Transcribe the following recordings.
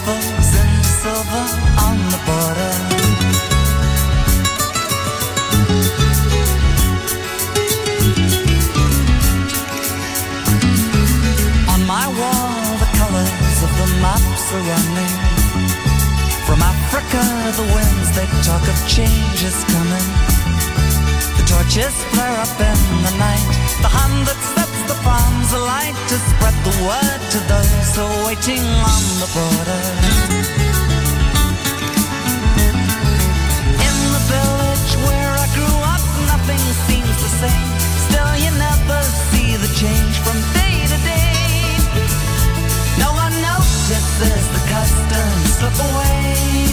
sparkles and silver on the border. On my wall, the colors of the maps are running. From Africa, the winds they talk of change is coming. The torches flare up in the night to spread the word to those who are waiting on the border. In the village where I grew up, nothing seems the same. Still, you never see the change from day to day. No one notices the customs slip away.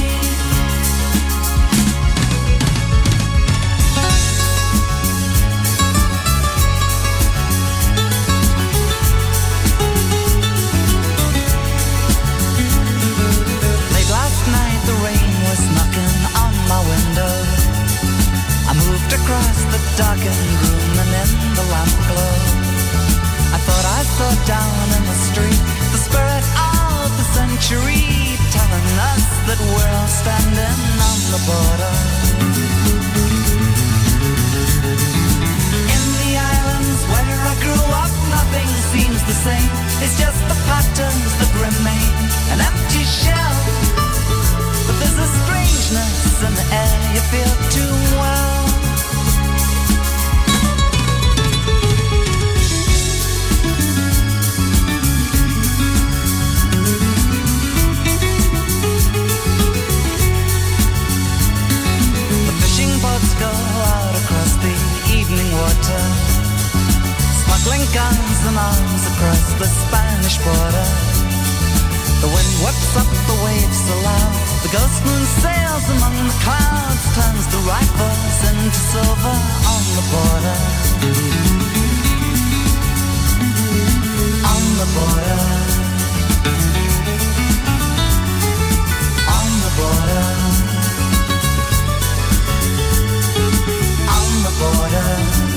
darkened room and in the lamp glow I thought I saw down in the street The spirit of the century Telling us that we're all standing on the border. In the islands where I grew up Nothing seems the same. It's just the patterns that remain An empty shell. But there's a strangeness in the air You feel too well. Smuggling guns and arms across the Spanish border. The wind whips up the waves so loud. The ghost moon sails among the clouds, turns the rifles into silver on the border. On the border. On the border. On the border.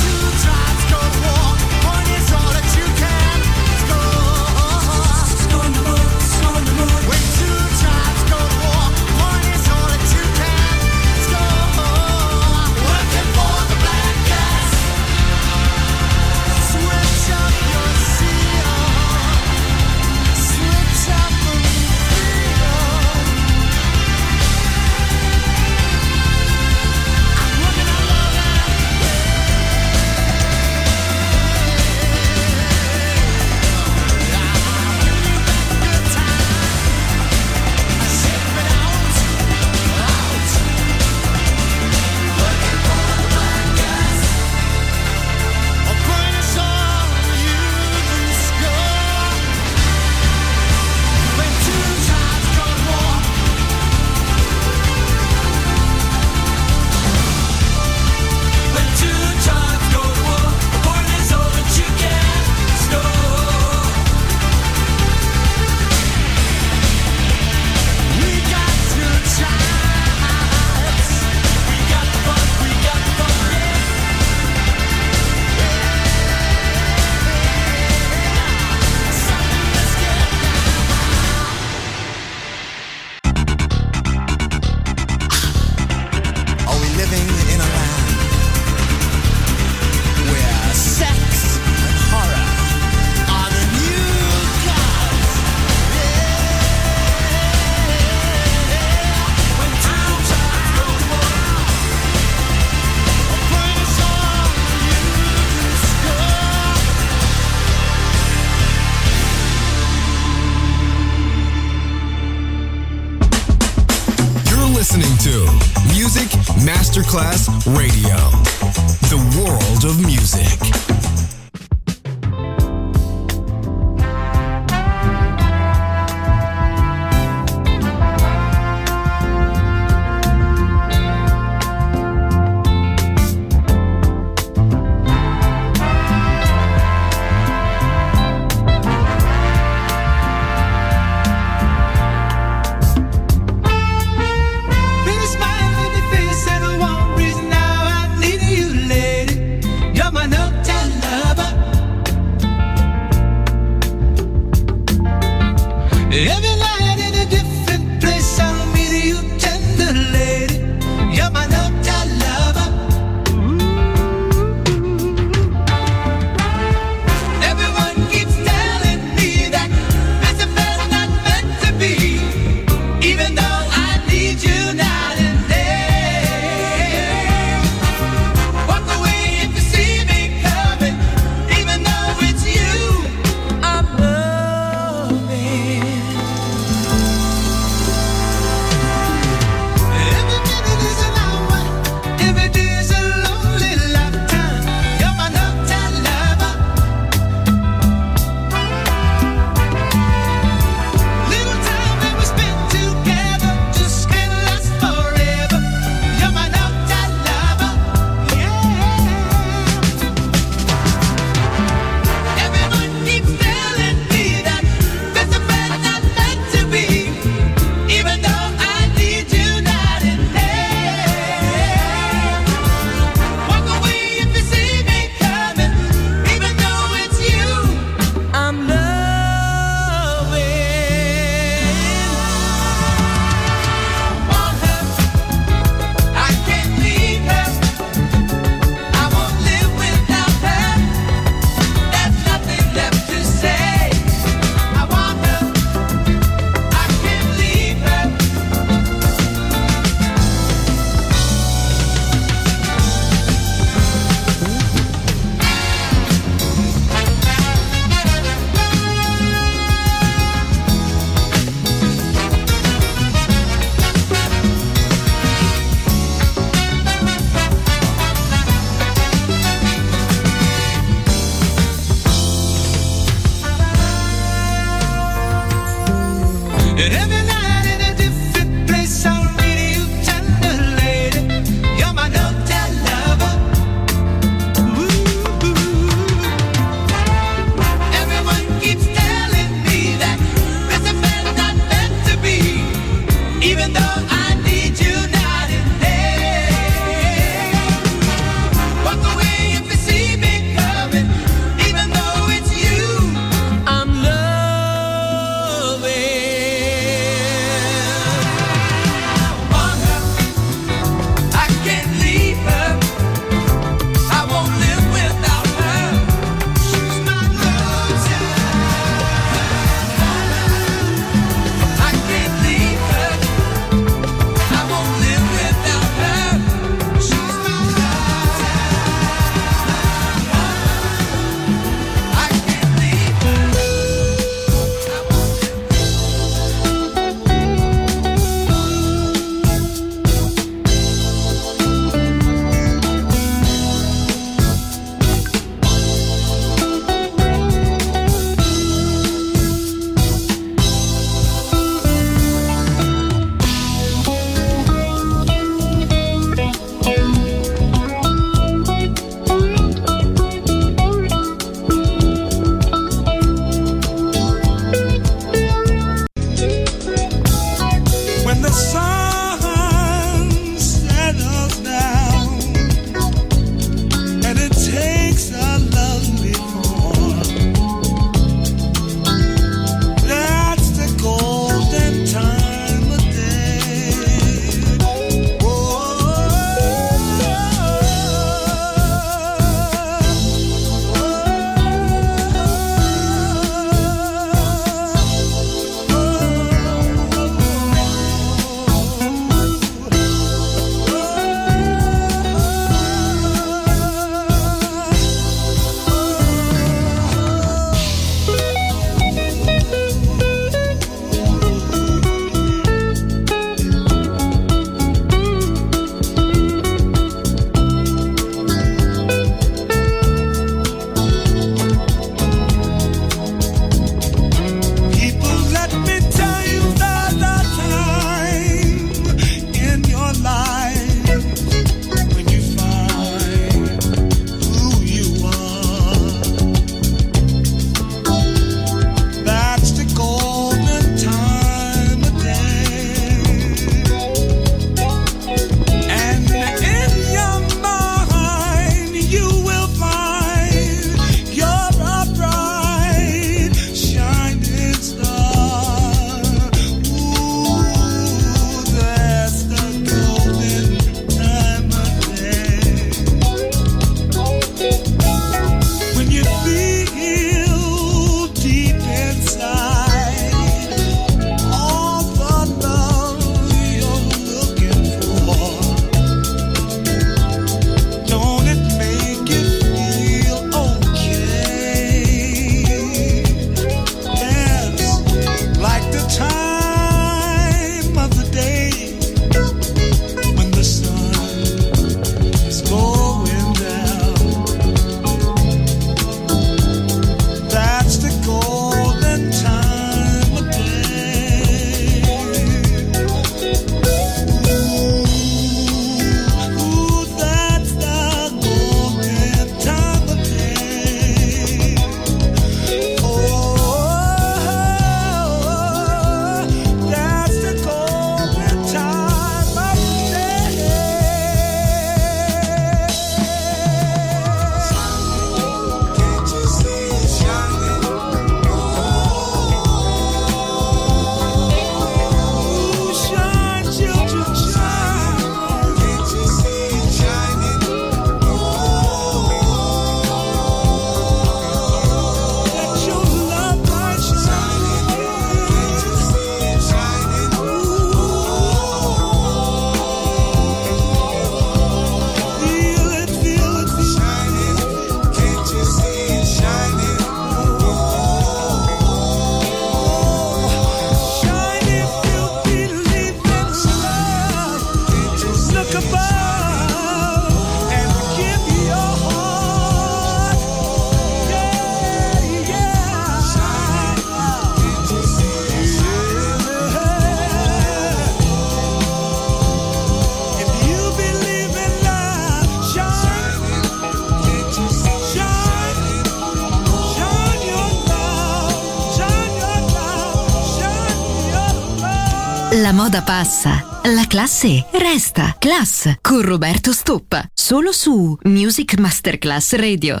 Moda passa, la classe resta. Class con Roberto Stoppa. Solo su Music Masterclass Radio.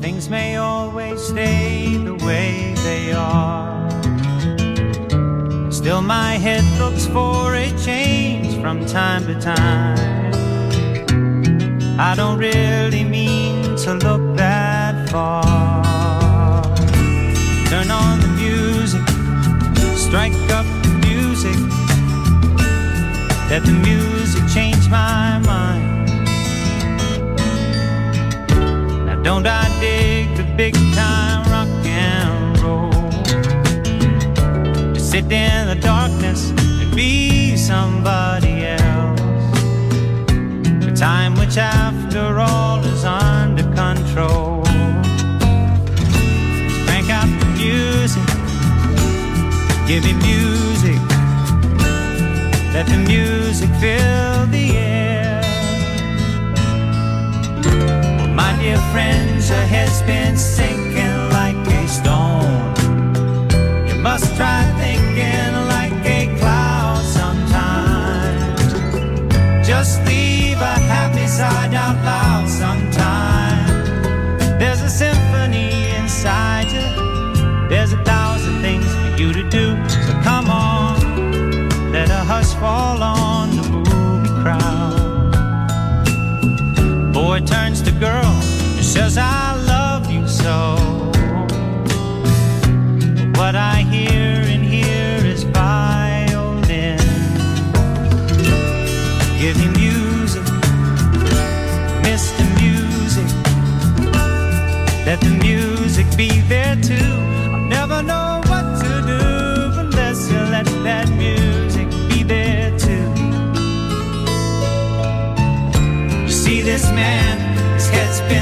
Things may always stay the way they are. Still, my head looks for a change from time to time. I don't really mean to look that far. Turn on the music, strike up. Let the music change my mind. Now, don't I dig the big time rock and roll? To sit in the darkness and be somebody else. A time which, after all, is under control. Crank out the music, give me music. Let the music fill the air. Well, my dear friends, your head's been sinking like a stone. You must try thinking like a cloud sometimes. Just leave a happy side out loud fall on the movie crowd. Boy turns to girl and says, I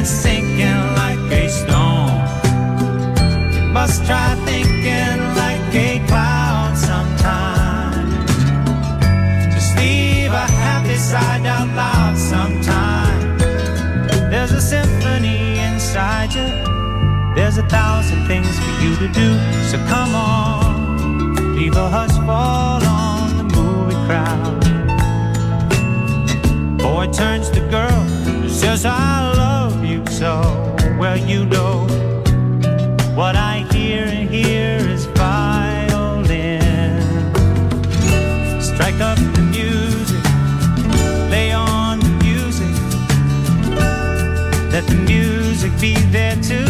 sinking like a stone. You must try thinking like a cloud sometime. Just leave a happy side out loud sometime. There's a symphony inside you. There's a thousand things for you to do. So come on, leave a hush fall on the movie crowd. Boy turns to girl, says I love you so. Well, you know what I hear and hear is violin. Strike up the music, lay on the music. Let the music be there too.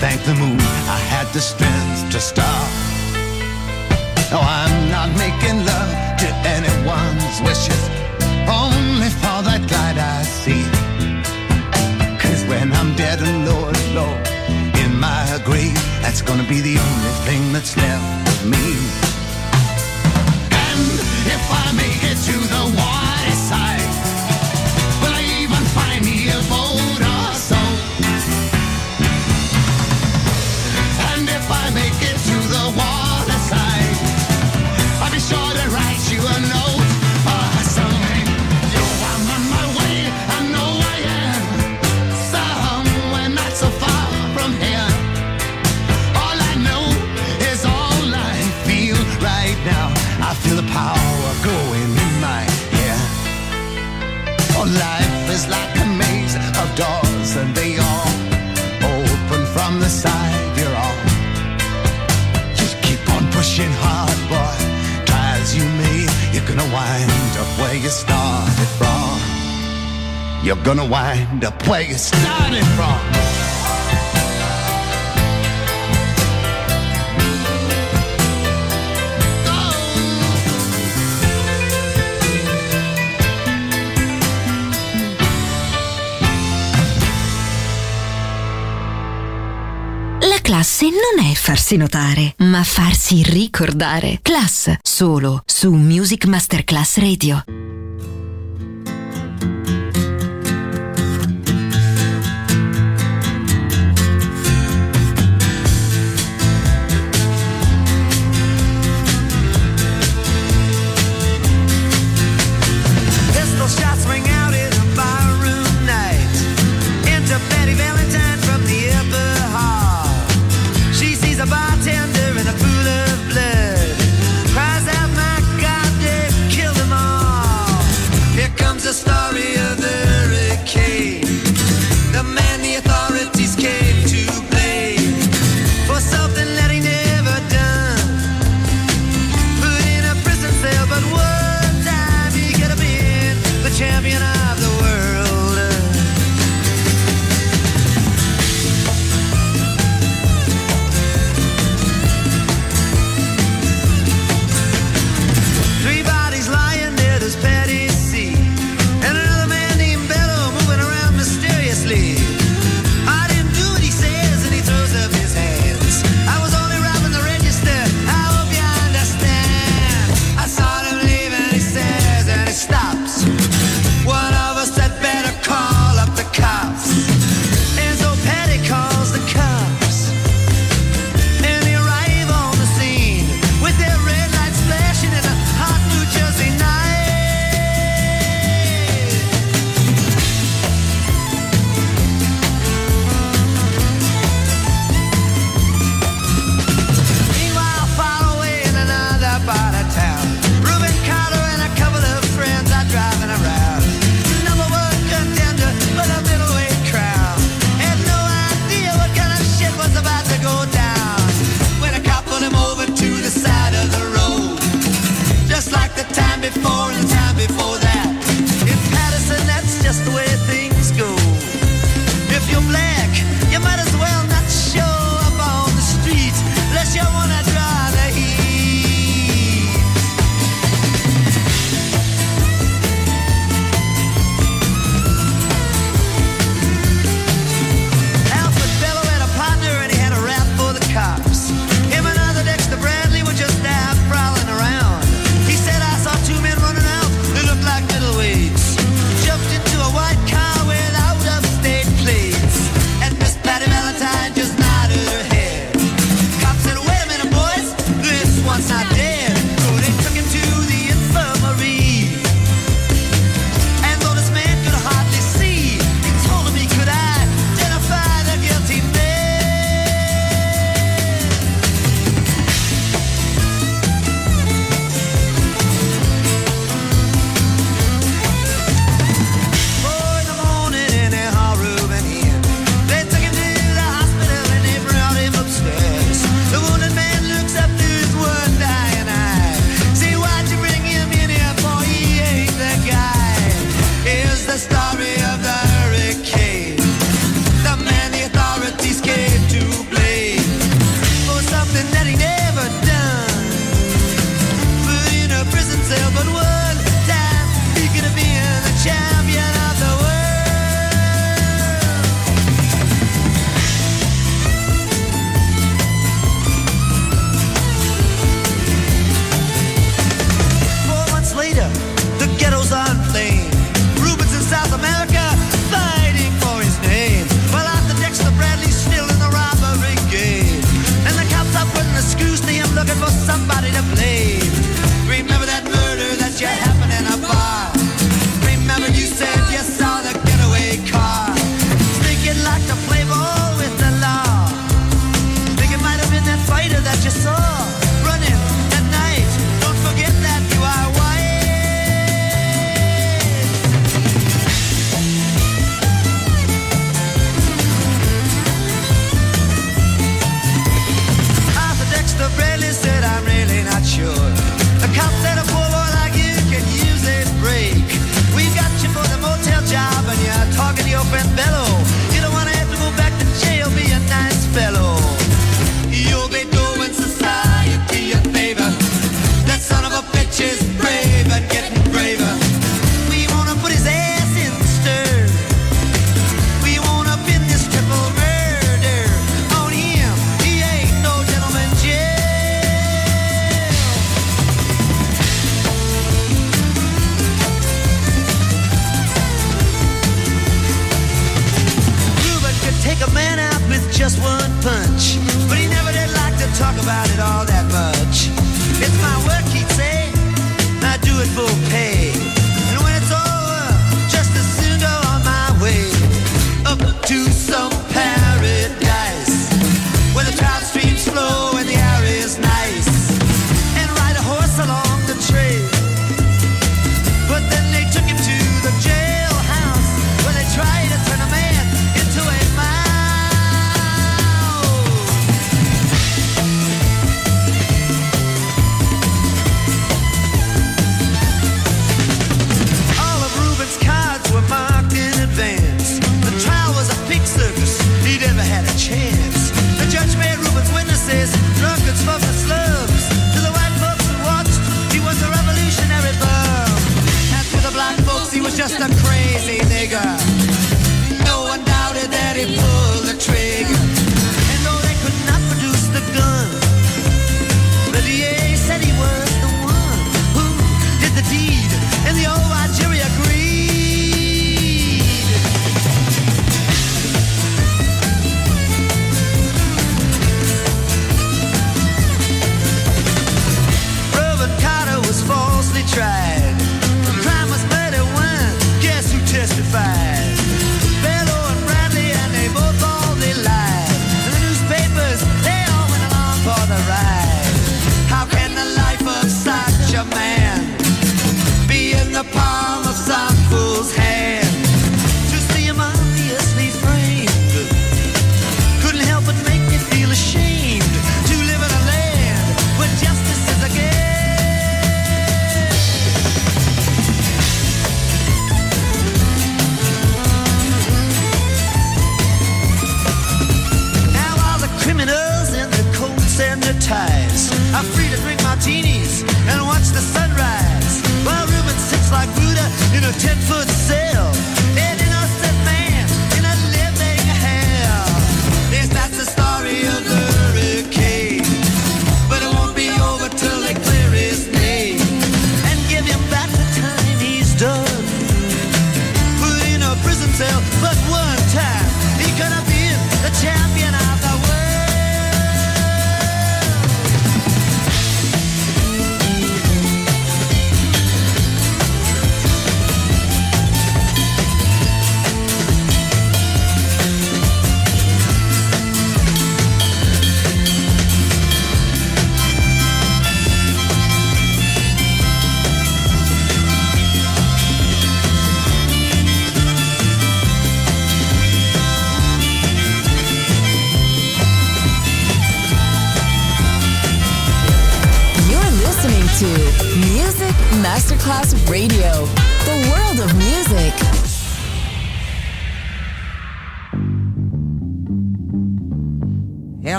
thank the moon I had the strength to stop. No, I'm not making love to anyone's wishes, only for that light I see. Cause when I'm dead and Lord, Lord, in my grave, that's gonna be the only thing that's left of me. you're gonna wind up where you started from. La classe non è farsi notare, ma farsi ricordare. Class, solo su Music Masterclass Radio.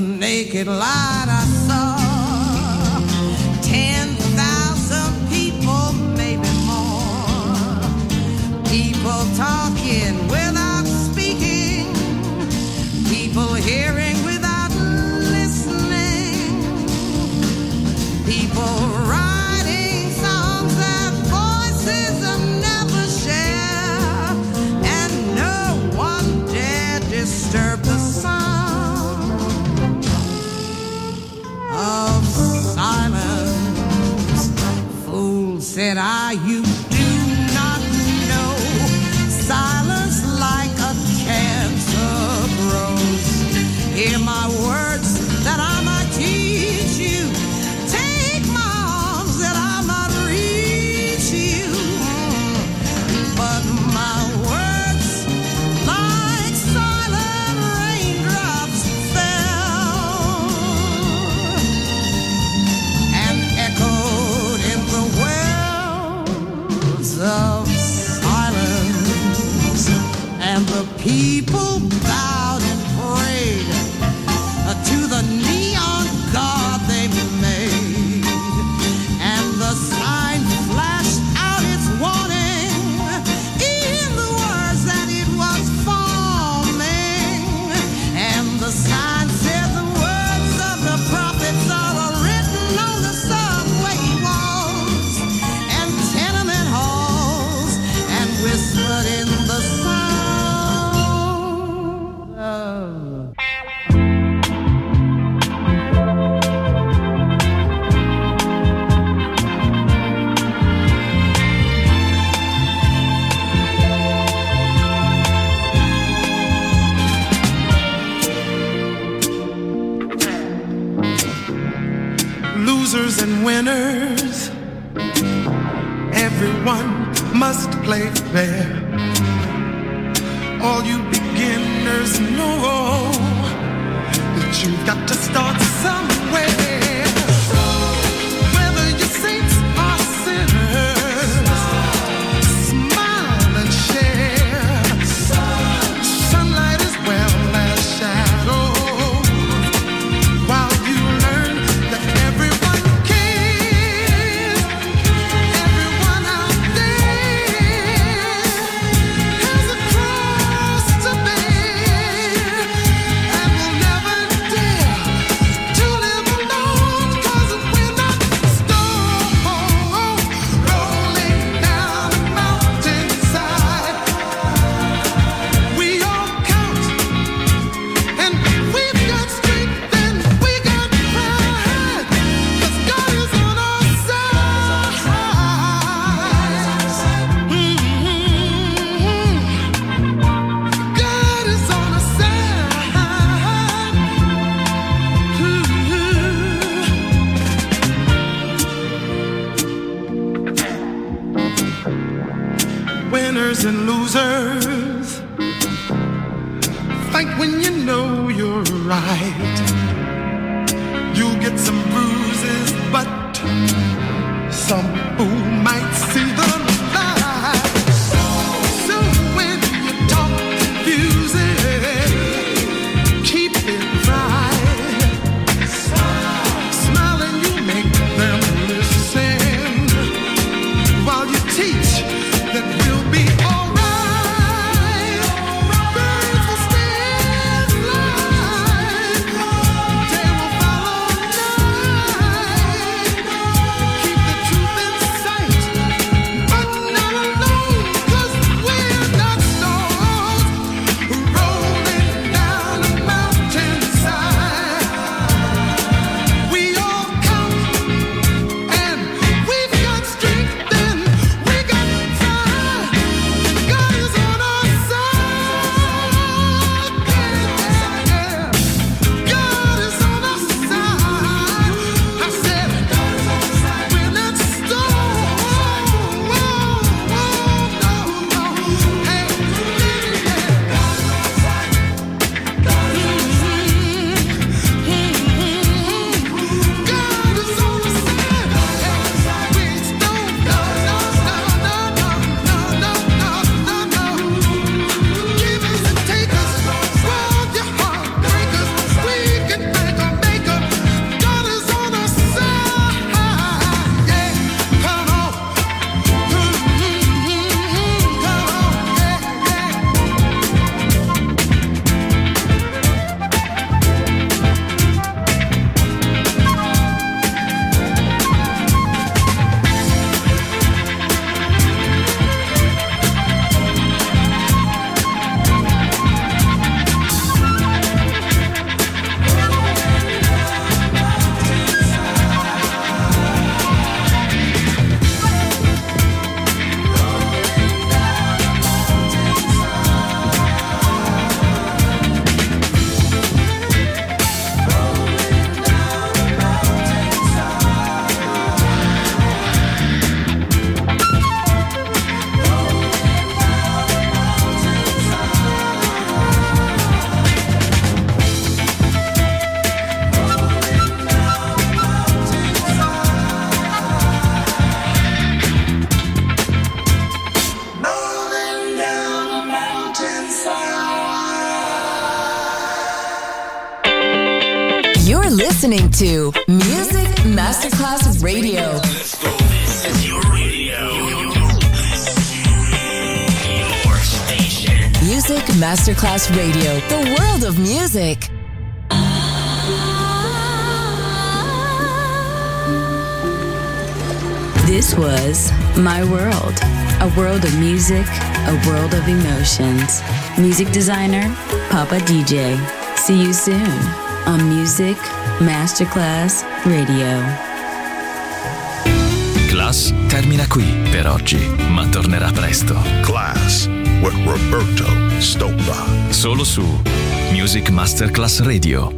the naked light I saw ten thousand people, maybe more. People talk. winners and losers. Fight when you know you're right. You get some bruises, but some. Ooh. My World, a world of music, a world of emotions. Music designer, Papa DJ. See you soon on Music Masterclass Radio. Klass termina qui per oggi, ma tornerà presto. Klass with Roberto Stoppa. Solo su Music Masterclass Radio.